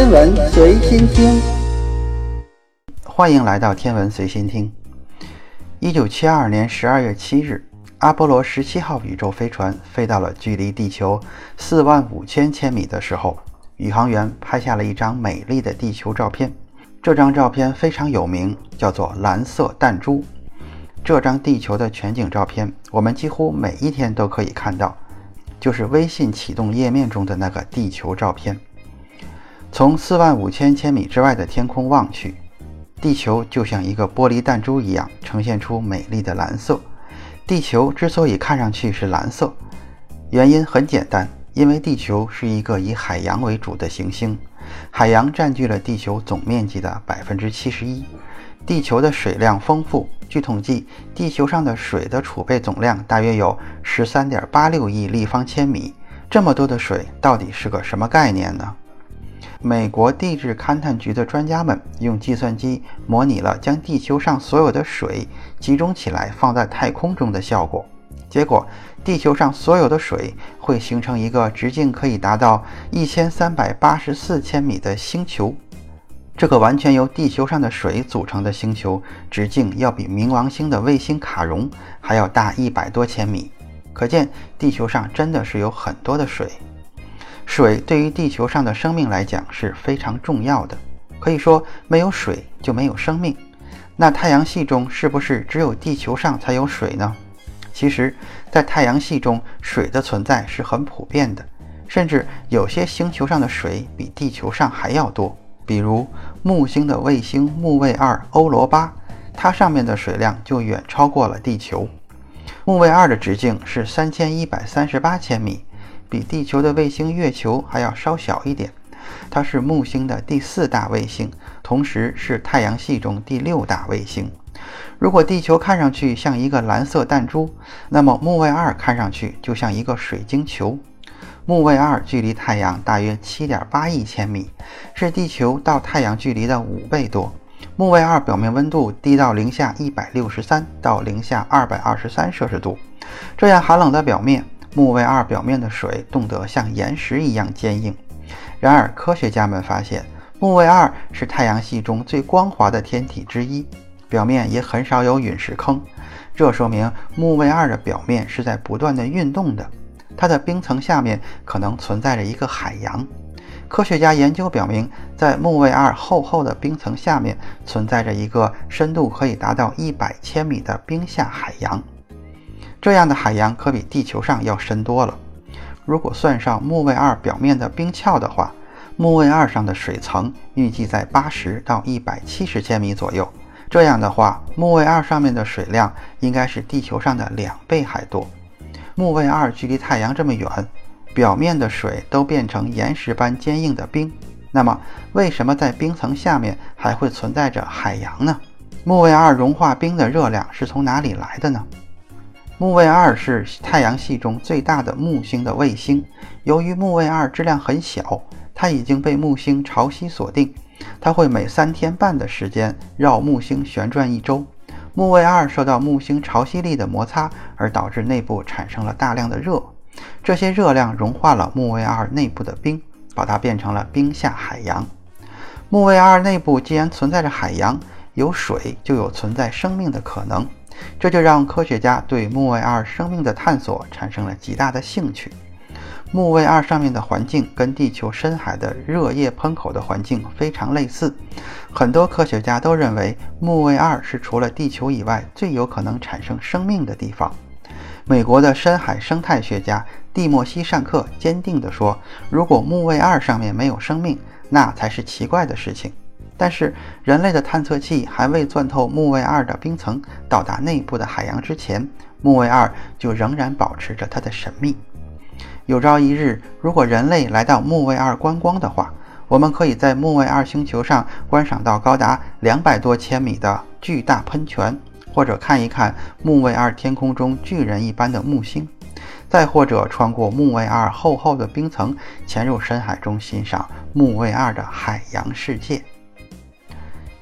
天文随心听，欢迎来到天文随心听。一九七二年十二月七日，阿波罗十七号宇宙飞船飞到了距离地球四万五千千米的时候，宇航员拍下了一张美丽的地球照片。这张照片非常有名，叫做“蓝色弹珠”。这张地球的全景照片，我们几乎每一天都可以看到，就是微信启动页面中的那个地球照片。从四万五千千米之外的天空望去，地球就像一个玻璃弹珠一样，呈现出美丽的蓝色。地球之所以看上去是蓝色，原因很简单，因为地球是一个以海洋为主的行星，海洋占据了地球总面积的百分之七十一。地球的水量丰富，据统计，地球上的水的储备总量大约有十三点八六亿立方千米。这么多的水到底是个什么概念呢？美国地质勘探局的专家们用计算机模拟了将地球上所有的水集中起来放在太空中的效果，结果，地球上所有的水会形成一个直径可以达到一千三百八十四千米的星球。这个完全由地球上的水组成的星球，直径要比冥王星的卫星卡戎还要大一百多千米，可见地球上真的是有很多的水。水对于地球上的生命来讲是非常重要的，可以说没有水就没有生命。那太阳系中是不是只有地球上才有水呢？其实，在太阳系中，水的存在是很普遍的，甚至有些星球上的水比地球上还要多。比如木星的卫星木卫二欧罗巴，它上面的水量就远超过了地球。木卫二的直径是三千一百三十八千米，比地球的卫星月球还要稍小一点。它是木星的第四大卫星，同时是太阳系中第六大卫星。如果地球看上去像一个蓝色弹珠，那么木卫二看上去就像一个水晶球。木卫二距离太阳大约七点八亿千米，是地球到太阳距离的五倍多。木卫二表面温度低到零下一百六十三到零下二百二十三摄氏度，这样寒冷的表面，木卫二表面的水冻得像岩石一样坚硬。然而，科学家们发现，木卫二是太阳系中最光滑的天体之一，表面也很少有陨石坑，这说明木卫二的表面是在不断的运动的。它的冰层下面可能存在着一个海洋。科学家研究表明，在木卫二厚厚的冰层下面存在着一个深度可以达到一百千米的冰下海洋。这样的海洋可比地球上要深多了。如果算上木卫二表面的冰壳的话，木卫二上的水层预计在八十到一百七十千米左右。这样的话，木卫二上面的水量应该是地球上的两倍还多。木卫二距离太阳这么远，表面的水都变成岩石般坚硬的冰。那么，为什么在冰层下面还会存在着海洋呢？木卫二融化冰的热量是从哪里来的呢？木卫二是太阳系中最大的木星的卫星。由于木卫二质量很小，它已经被木星潮汐锁定，它会每三天半的时间绕木星旋转一周。木卫二受到木星潮汐力的摩擦，而导致内部产生了大量的热，这些热量融化了木卫二内部的冰，把它变成了冰下海洋。木卫二内部既然存在着海洋，有水就有存在生命的可能，这就让科学家对木卫二生命的探索产生了极大的兴趣。木卫二上面的环境跟地球深海的热液喷口的环境非常类似，很多科学家都认为木卫二是除了地球以外最有可能产生生命的地方。美国的深海生态学家蒂莫西·善克坚定地说：“如果木卫二上面没有生命，那才是奇怪的事情。”但是，人类的探测器还未钻透木卫二的冰层，到达内部的海洋之前，木卫二就仍然保持着它的神秘。有朝一日，如果人类来到木卫二观光的话，我们可以在木卫二星球上观赏到高达两百多千米的巨大喷泉，或者看一看木卫二天空中巨人一般的木星，再或者穿过木卫二厚厚的冰层，潜入深海中欣赏木卫二的海洋世界。